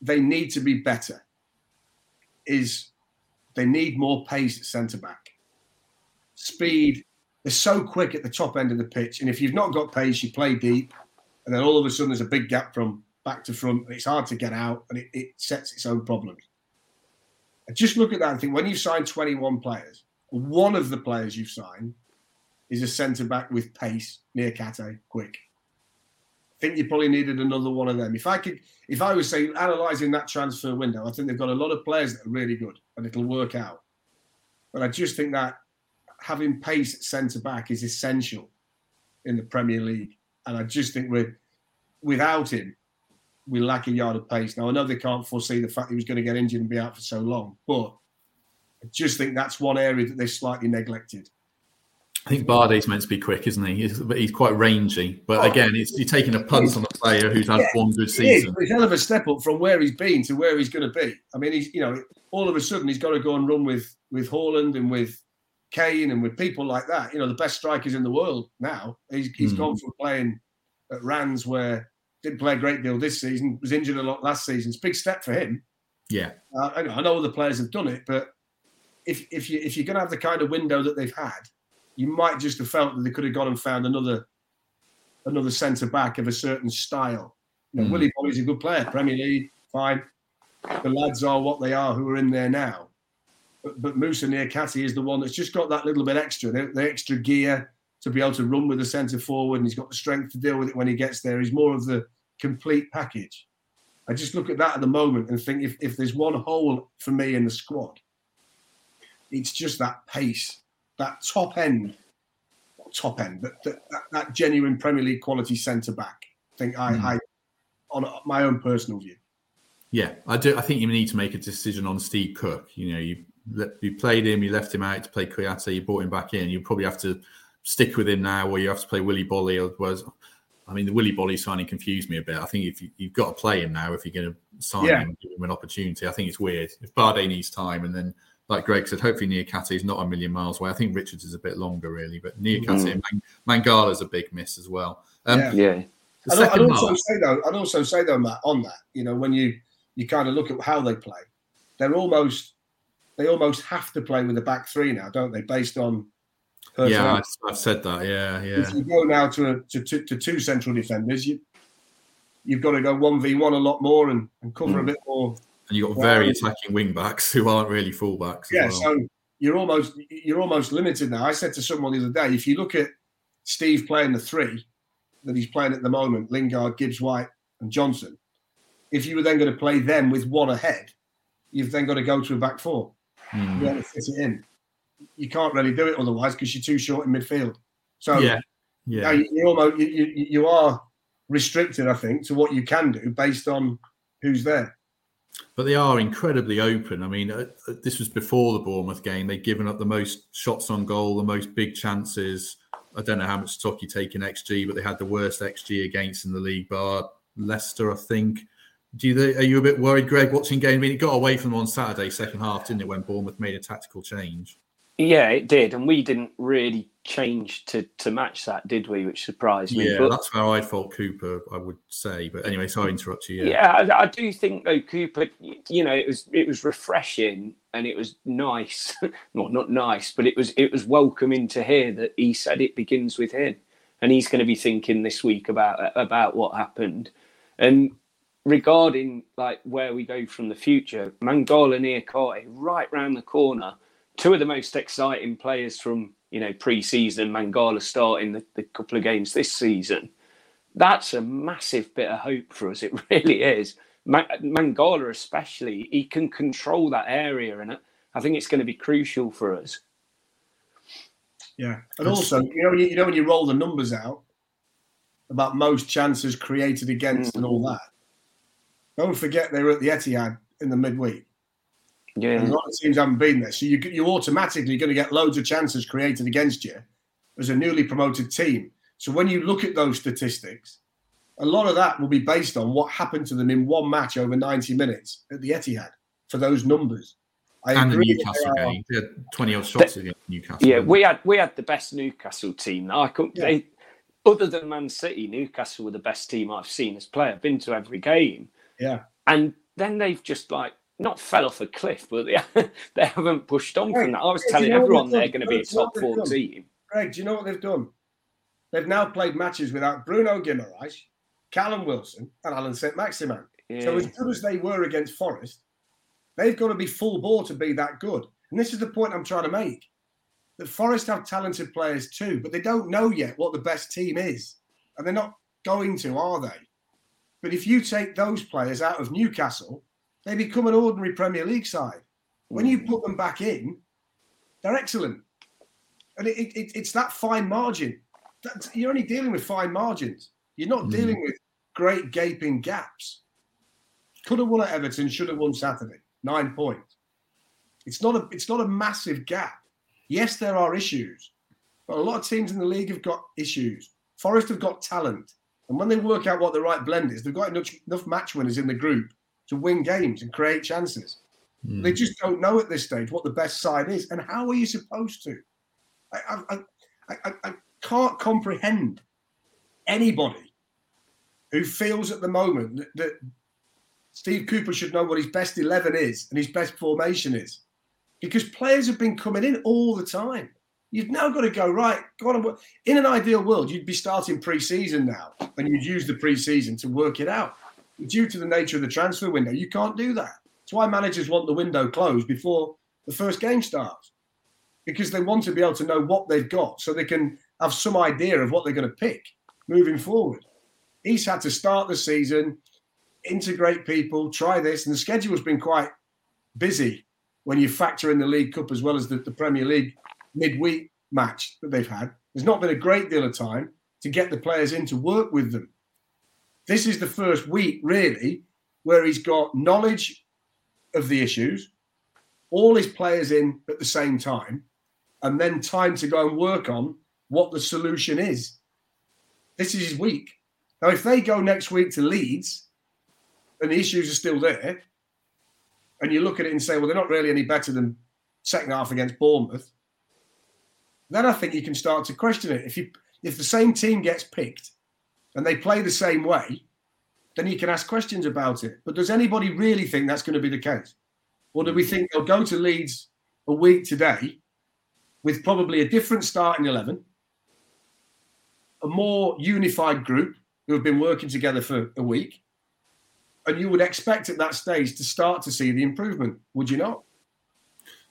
they need to be better is they need more pace at centre back. Speed, they're so quick at the top end of the pitch. And if you've not got pace, you play deep. And then all of a sudden there's a big gap from back to front. And it's hard to get out and it, it sets its own problems. I just look at that and think when you sign 21 players, one of the players you've signed is a centre back with pace, Niakhaté, quick. I think you probably needed another one of them. If I could, if I was saying analysing that transfer window, I think they've got a lot of players that are really good and it'll work out. But I just think that having pace at centre back is essential in the Premier League. And I just think we're without him, we lack a yard of pace. Now I know they can't foresee the fact he was going to get injured and be out for so long, but I just think that's one area that they slightly neglected. I think Badé's meant to be quick, isn't he? He's, he's quite rangy, but oh, again, it's, you're taking a punt on a player who's had yeah, one good season. It's hell of a step up from where he's been to where he's going to be. I mean, he's you know, all of a sudden he's got to go and run with with Haaland and with Kane and with people like that. You know, the best strikers in the world now. He's, he's mm. gone from playing at Rennes where didn't play a great deal this season, was injured a lot last season. It's a big step for him. Yeah, uh, I, know, I know other players have done it, but if if you if you're going to have the kind of window that they've had you might just have felt that they could have gone and found another another centre back of a certain style. You know, mm. Boly's a good player, Premier League, fine. The lads are what they are who are in there now. But, but Moussa Niakhaté is the one that's just got that little bit extra, the, the extra gear to be able to run with the centre forward, and he's got the strength to deal with it when he gets there. He's more of the complete package. I just look at that at the moment and think if, if there's one hole for me in the squad, it's just that pace that top end, top end, but that, that, that genuine Premier League quality centre back. I think I, mm. I, on my own personal view. Yeah, I do. I think you need to make a decision on Steve Cook. You know, you you played him, you left him out to play Kouyaté, you brought him back in. You probably have to stick with him now, or you have to play Willy Boly. Otherwise, I mean, the Willy Boly signing confused me a bit. I think if you, have got to play him now, if you're going to sign yeah. him, give him an opportunity. I think it's weird. If Badé needs time, and then like Greg said, hopefully Niakhaté is not a million miles away. I think Richards is a bit longer, really, but Niakhaté mm. and Man- Mangala is a big miss as well. Um, yeah. yeah. I'd, I'd, also half, say though, I'd also say though, Matt, on that, you know, when you you kind of look at how they play, they're almost they almost have to play with a back three now, don't they? Based on yeah, I've, I've, said that. Yeah, yeah. If you go now to, a, to, to, to two central defenders, you you've got to go one v one a lot more and, and cover mm. a bit more and you've got very attacking wing backs who aren't really fullbacks. Yeah, well. so you're almost you're almost limited now. I said to someone the other day, if you look at Steve playing the three that he's playing at the moment, Lingard, Gibbs White, and Johnson, if you were then going to play them with one ahead, you've then got to go to a back four. Mm. You to fit it in. You can't really do it otherwise because you're too short in midfield. So yeah, yeah, you, you almost you, you, you are restricted, I think, to what you can do based on who's there. But they are incredibly open. I mean, uh, uh, this was before the Bournemouth game. They'd given up the most shots on goal, the most big chances. I don't know how much stock you take in XG, but they had the worst XG against in the league, bar Leicester, I think. Do you, are you a bit worried, Greg, watching game? I mean, it got away from them on Saturday, second half, didn't it, when Bournemouth made a tactical change? Yeah, it did, and we didn't really change to to match that, did we? Which surprised me. Yeah, but, that's where I'd fault Cooper, I would say. But anyway, sorry to interrupt you. Yeah, yeah I, I, do think though Cooper, you know, it was it was refreshing and it was nice. not not nice, but it was it was welcoming to hear that he said it begins with him, and he's going to be thinking this week about about what happened, and regarding like where we go from the future, Mangala Niakhaté right round the corner two of the most exciting players from you know pre-season, Mangala starting the, the couple of games this season. That's a massive bit of hope for us. It really is. Mangala, especially, he can control that area, and it I think it's going to be crucial for us. Yeah, and also, you know, when you, you know when you roll the numbers out about most chances created against mm. and all that. Don't forget they were at the Etihad in the midweek. Yeah. a lot of teams haven't been there. So you, you're automatically going to get loads of chances created against you as a newly promoted team. So when you look at those statistics, a lot of that will be based on what happened to them in one match over 90 minutes at the Etihad for those numbers. I and the Newcastle game, they had 20 odd shots against Newcastle. Yeah, we had we had the best Newcastle team. I couldn't. Yeah. They, other than Man City, Newcastle were the best team I've seen as player. Been to every game. Yeah, and then they've just like not fell off a cliff, but they, they haven't pushed on from that. I was telling everyone they're going to be a top four done? team. Greg, do you know what they've done? They've now played matches without Bruno Guimaraes, Callum Wilson, and Allan Saint-Maximin. Yeah. So as good as they were against Forest, they've got to be full bore to be that good. And this is the point I'm trying to make. That Forest have talented players too, but they don't know yet what the best team is. And they're not going to, are they? But if you take those players out of Newcastle, they become an ordinary Premier League side. When you put them back in, they're excellent. And it, it, it's that fine margin. That's, you're only dealing with fine margins. You're not mm. dealing with great gaping gaps. Could have won at Everton, should have won Saturday. Nine points. It's not a it's not a massive gap. Yes, there are issues, but a lot of teams in the league have got issues. Forest have got talent, and when they work out what the right blend is, they've got enough, enough match winners in the group to win games and create chances. Mm. They just don't know at this stage what the best side is, and how are you supposed to? I, I, I, I can't comprehend anybody who feels at the moment that, that Steve Cooper should know what his best 11 is and his best formation is because players have been coming in all the time. You've now got to go, right, go on. In an ideal world, you'd be starting pre season now and you'd use the pre season to work it out due to the nature of the transfer window, you can't do that. That's why managers want the window closed before the first game starts, because they want to be able to know what they've got so they can have some idea of what they're going to pick moving forward. He's had to start the season, integrate people, try this, and the schedule's been quite busy when you factor in the League Cup as well as the, the Premier League midweek match that they've had. There's not been a great deal of time to get the players in to work with them. This is the first week, really, where he's got knowledge of the issues, all his players in at the same time, and then time to go and work on what the solution is. This is his week. Now, if they go next week to Leeds and the issues are still there, and you look at it and say, well, they're not really any better than second half against Bournemouth, then I think you can start to question it. If you if the same team gets picked and they play the same way, then you can ask questions about it. But does anybody really think that's going to be the case? Or do we hmm. think they'll go to Leeds a week today with probably a different starting 11, a more unified group who have been working together for a week? And you would expect at that stage to start to see the improvement, would you not?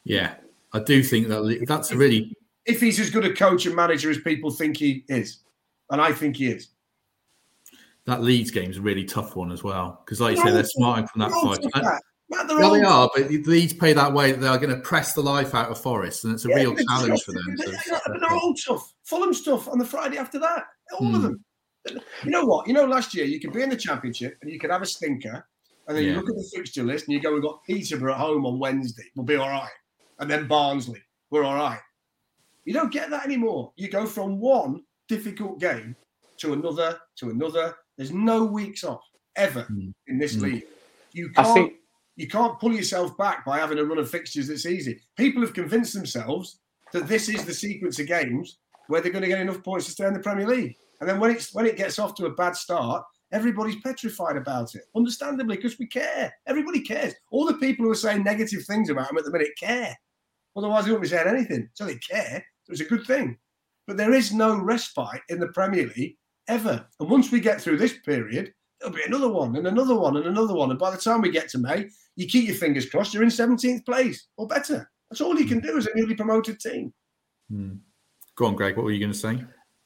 Yeah, I do think that that's a really. If he's as good a coach and manager as people think he is, and I think he is, that Leeds game is a really tough one as well because, like you say, they're smarting from that fight. yeah, they are, but Leeds play that way. They are going to press the life out of Forest, and it's a yeah, real challenge for them. They're, they're all tough. Fulham stuff on the Friday after that. All mm. of hmm. them. You know what? You know, last year you could be in the Championship and you could have a stinker, and then yeah. you look at the fixture list and you go, "We've got Peterborough at home on Wednesday. We'll be all right," and then Barnsley, we're all right. You don't get that anymore. You go from one difficult game to another, to another, there's no weeks off ever mm. in this mm. league. You can't think... you can't pull yourself back by having a run of fixtures that's easy. People have convinced themselves that this is the sequence of games where they're going to get enough points to stay in the Premier League. And then when it's when it gets off to a bad start, everybody's petrified about it. Understandably, because we care. Everybody cares. All the people who are saying negative things about them at the minute care. Otherwise, they wouldn't be saying anything. So they care. So it's a good thing. But there is no respite in the Premier League ever. And once we get through this period, there'll be another one and another one and another one. And by the time we get to May, you keep your fingers crossed, you're in 17th place or better. That's all you can do as a newly promoted team. Hmm. Go on, Greg. What were you going to say?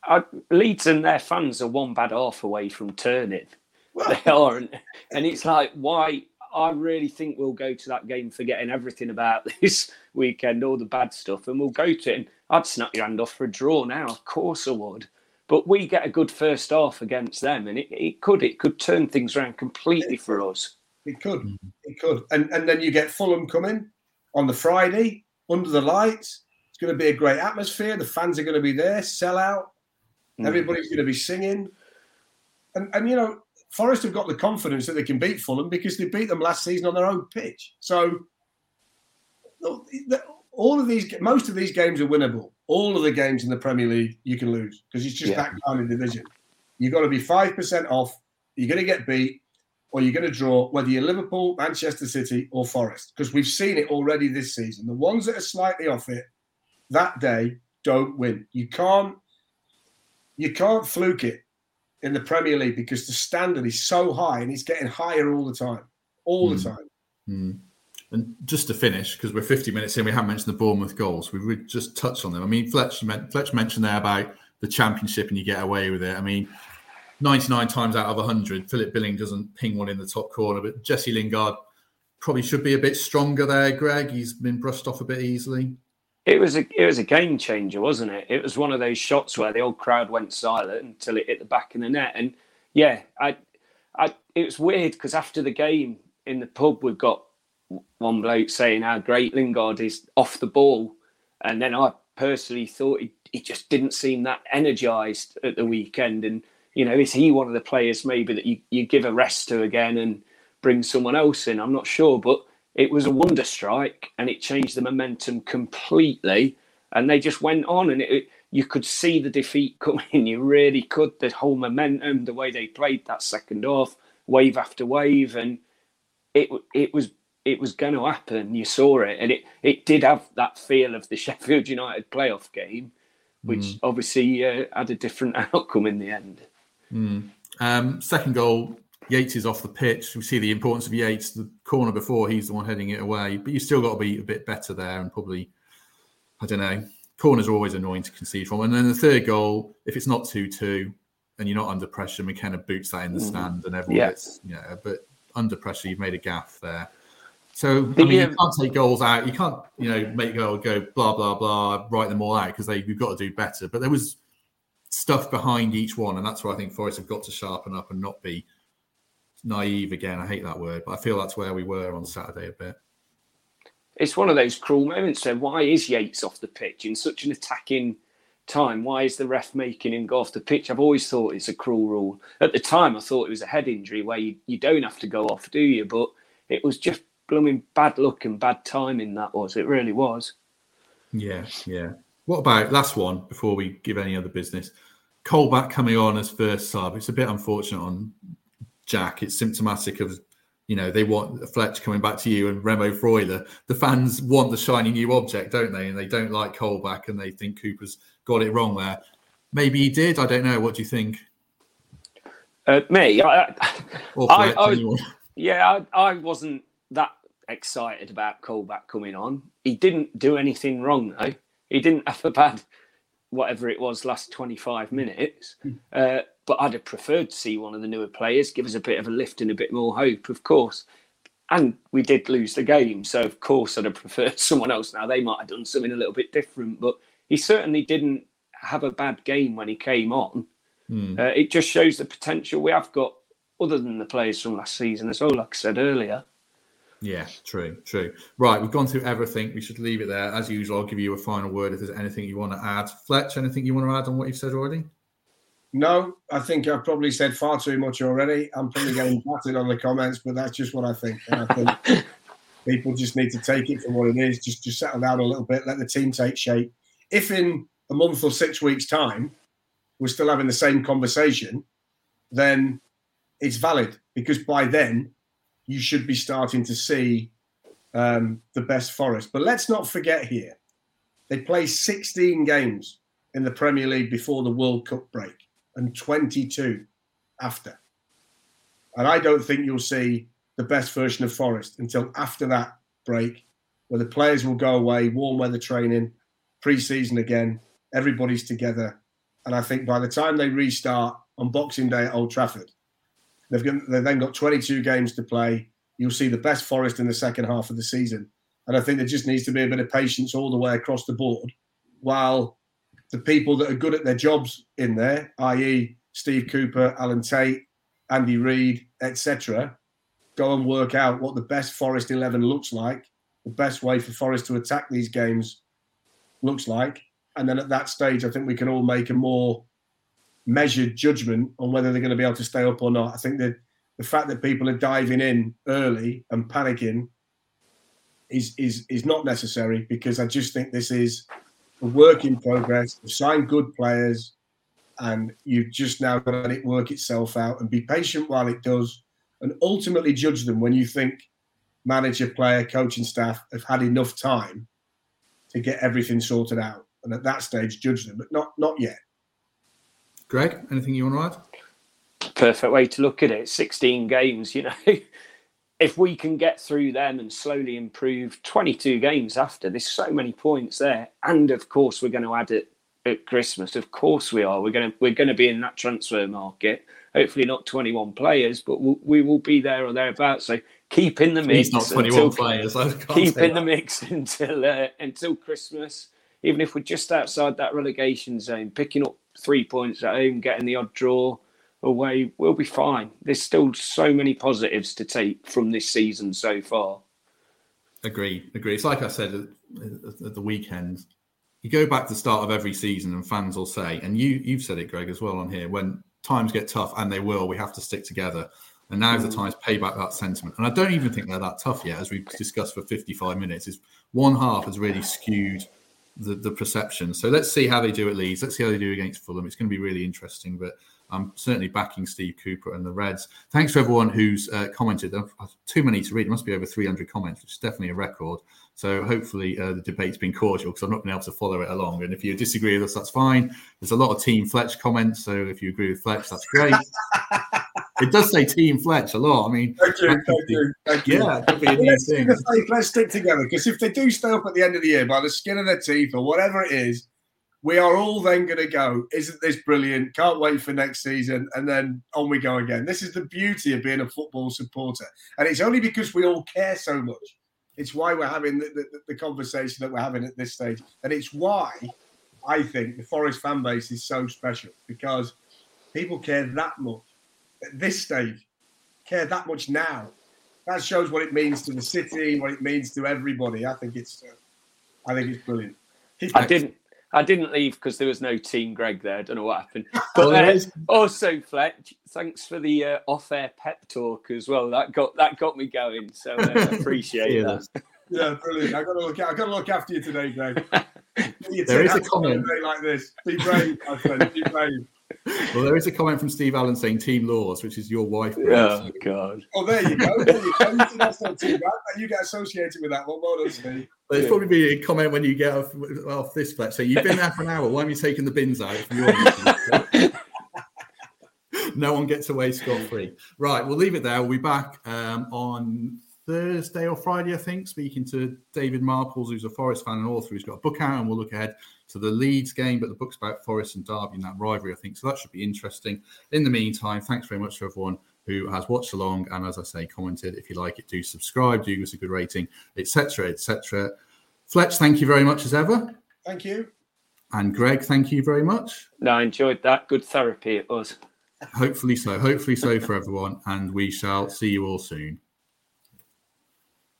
Uh, Leeds and their fans are one bad half away from turning. Well, they aren't. And it's like, why? I really think we'll go to that game forgetting everything about this weekend, all the bad stuff, and we'll go to it. I'd snap your hand off for a draw now. Of course I would. But we get a good first half against them, and it, it could it could turn things around completely for us. It could, mm-hmm. it could, and and then you get Fulham coming on the Friday under the lights. It's going to be a great atmosphere. The fans are going to be there, sell out. Mm. Everybody's going to be singing. And, and you know, Forest have got the confidence that they can beat Fulham because they beat them last season on their own pitch. So all of these, most of these games are winnable. All of the games in the Premier League you can lose because it's just yeah. that kind of division. You've got to be five percent off. You're going to get beat, or you're going to draw, whether you're Liverpool, Manchester City, or Forest, because we've seen it already this season. The ones that are slightly off it that day don't win. You can't, you can't fluke it in the Premier League because the standard is so high and it's getting higher all the time, all mm. the hmm. time. Mm. And just to finish, because we're 50 minutes in, we haven't mentioned the Bournemouth goals. We would just touch on them. I mean, Fletch, Fletch mentioned there about the championship and you get away with it. I mean, 99 times out of 100, Philip Billing doesn't ping one in the top corner, but Jesse Lingard probably should be a bit stronger there, Greg. He's been brushed off a bit easily. It was a it was a game changer, wasn't it? It was one of those shots where the old crowd went silent until it hit the back of the net. And yeah, I, I it was weird because after the game in the pub, we've got one bloke saying how great Lingard is off the ball, and then I personally thought he, he just didn't seem that energised at the weekend. And you know, is he one of the players maybe that you, you give a rest to again and bring someone else in? I'm not sure, but it was a wonder strike and it changed the momentum completely. And they just went on, and it, you could see the defeat coming. You really could. The whole momentum, the way they played that second half, wave after wave, and it it was it was going to happen. You saw it, and it it did have that feel of the Sheffield United playoff game, which mm. obviously uh, had a different outcome in the end. Mm. Um, second goal, Yates is off the pitch. We see the importance of Yates. The corner before, he's the one heading it away. But you still got to be a bit better there and probably, I don't know, corners are always annoying to concede from. And then the third goal, if it's not 2 2 and you're not under pressure, McKenna boots that in the mm. stand and everyone yeah. gets, yeah, but under pressure, you've made a gaff there. So I mean, you uh, can't take goals out. You can't, you know, make goal go blah blah blah, write them all out because they we've got to do better. But there was stuff behind each one, and that's where I think Forest have got to sharpen up and not be naive again. I hate that word, but I feel that's where we were on Saturday a bit. It's one of those cruel moments. So why is Yates off the pitch in such an attacking time? Why is the ref making him go off the pitch? I've always thought it's a cruel rule. At the time, I thought it was a head injury where you, you don't have to go off, do you? But it was just blooming bad luck and bad timing that was. It really was. Yeah, yeah. What about last one before we give any other business? Colback coming on as first sub. It's a bit unfortunate on Jack. It's symptomatic of, you know, they want Fletch coming back to you and Remo Freuler. The fans want the shiny new object, don't they? And they don't like Colback and they think Cooper's got it wrong there. Maybe he did. I don't know. What do you think? Uh, me, I, I, I yeah, I, I wasn't that excited about Colback coming on. He didn't do anything wrong though he didn't have a bad whatever it was last 25 minutes. Hmm. Uh, but I'd have preferred to see one of the newer players give us a bit of a lift and a bit more hope, of course. And we did lose the game, so of course I'd have preferred someone else. Now they might have done something a little bit different, but he certainly didn't have a bad game when he came on. Mm. Uh, it just shows the potential we have got, other than the players from last season as well. Like I said earlier, yeah, true, true. Right, we've gone through everything. We should leave it there. As usual, I'll give you a final word if there's anything you want to add. Fletch, anything you want to add on what you've said already? No, I think I've probably said far too much already. I'm probably getting battered on the comments, but that's just what I think. And I think people just need to take it for what it is. Just just settle down a little bit, let the team take shape. If in a month or six weeks' time we're still having the same conversation, then it's valid because by then you should be starting to see um, the best Forest. But let's not forget here, they play 16 games in the Premier League before the World Cup break and 22 after. And I don't think you'll see the best version of Forest until after that break, where the players will go away, warm weather training, pre season again, everybody's together. And I think by the time they restart on Boxing Day at Old Trafford, They've, got, they've then got 22 games to play. You'll see the best Forest in the second half of the season. And I think there just needs to be a bit of patience all the way across the board while the people that are good at their jobs in there, i.e., Steve Cooper, Alan Tate, Andy Reid, etc., go and work out what the best Forest 11 looks like, the best way for Forest to attack these games looks like. And then at that stage, I think we can all make a more measured judgment on whether they're going to be able to stay up or not. I think that the fact that people are diving in early and panicking is is is not necessary because I just think this is a work in progress. You've signed good players, and you've just now got to let it work itself out and be patient while it does, and ultimately judge them when you think manager, player, coaching staff have had enough time to get everything sorted out. And at that stage, judge them, but not not yet. Greg, anything you want to add? Perfect way to look at it. 16 games, you know. if we can get through them and slowly improve 22 games after, there's so many points there. And of course, we're going to add it at Christmas. Of course, we are. We're going to we're going to be in that transfer market. Hopefully, not 21 players, but we'll, we will be there or thereabouts. So keep in the mix. He's not 21 until, players. keep in that. the mix until uh, until Christmas. Even if we're just outside that relegation zone, picking up three points at home, getting the odd draw away, we'll be fine. There's still so many positives to take from this season so far. Agree, agree. It's like I said at, at the weekend. You go back to the start of every season, and fans will say, and you you've said it, Greg, as well on here. When times get tough, and they will, we have to stick together. And now's mm. the time to pay back that sentiment. And I don't even think they're that tough yet, as we've discussed for 55 minutes. Is one half has really skewed the, the perception. So let's see how they do at Leeds. Let's see how they do against Fulham. It's going to be really interesting. But I'm certainly backing Steve Cooper and the Reds. Thanks to everyone who's uh, commented. Too many to read. It must be over 300 comments, which is definitely a record. So hopefully uh, the debate's been cordial because I've not been able to follow it along. And if you disagree with us, that's fine. There's a lot of Team Fletch comments. So if you agree with Fletch, that's great. it does say Team Fletch a lot. I mean, thank you, thank you, thank you. Yeah, it could be a new let's, thing. Let's stick together because if they do stay up at the end of the year by the skin of their teeth or whatever it is, we are all then going to go, isn't this brilliant? Can't wait for next season. And then on we go again. This is the beauty of being a football supporter. And it's only because we all care so much. It's why we're having the, the, the conversation that we're having at this stage. And it's why I think the Forest fan base is so special because people care that much at this stage, care that much now. That shows what it means to the city, what it means to everybody. I think it's, uh, I think it's brilliant. I didn't, I didn't leave because there was no team Greg there. I don't know what happened. But uh, also, Fletch, thanks for the uh, off-air pep talk as well. That got that got me going. So uh, appreciate that. Yeah, brilliant. I got to look. I got to look after you today, Greg. there is a comment like this. Be brave, my friend. Be brave. Well, there is a comment from Steve Allen saying Team Laws, which is your wife. Oh, God. Oh, there you go. There you go. That's not too bad. You get associated with that one, well done, Steve. Well, it's probably be a comment when you get off, off this flat. So you've been there for an hour. Why are you taking the bins out? no one gets away scot free. Right, we'll leave it there. We'll be back um, on Thursday or Friday, I think, speaking to David Marples, who's a Forest fan and author. He's got a book out, and we'll look ahead to the Leeds game. But the book's about Forest and Derby and that rivalry, I think. So that should be interesting. In the meantime, thanks very much to everyone who has watched along and, as I say, commented. If you like it, do subscribe, do give us a good rating, etc., etc. Fletch, thank you very much as ever. Thank you. And Greg, thank you very much. No, I enjoyed that. Good therapy it was. Hopefully so. Hopefully so for everyone. And we shall see you all soon.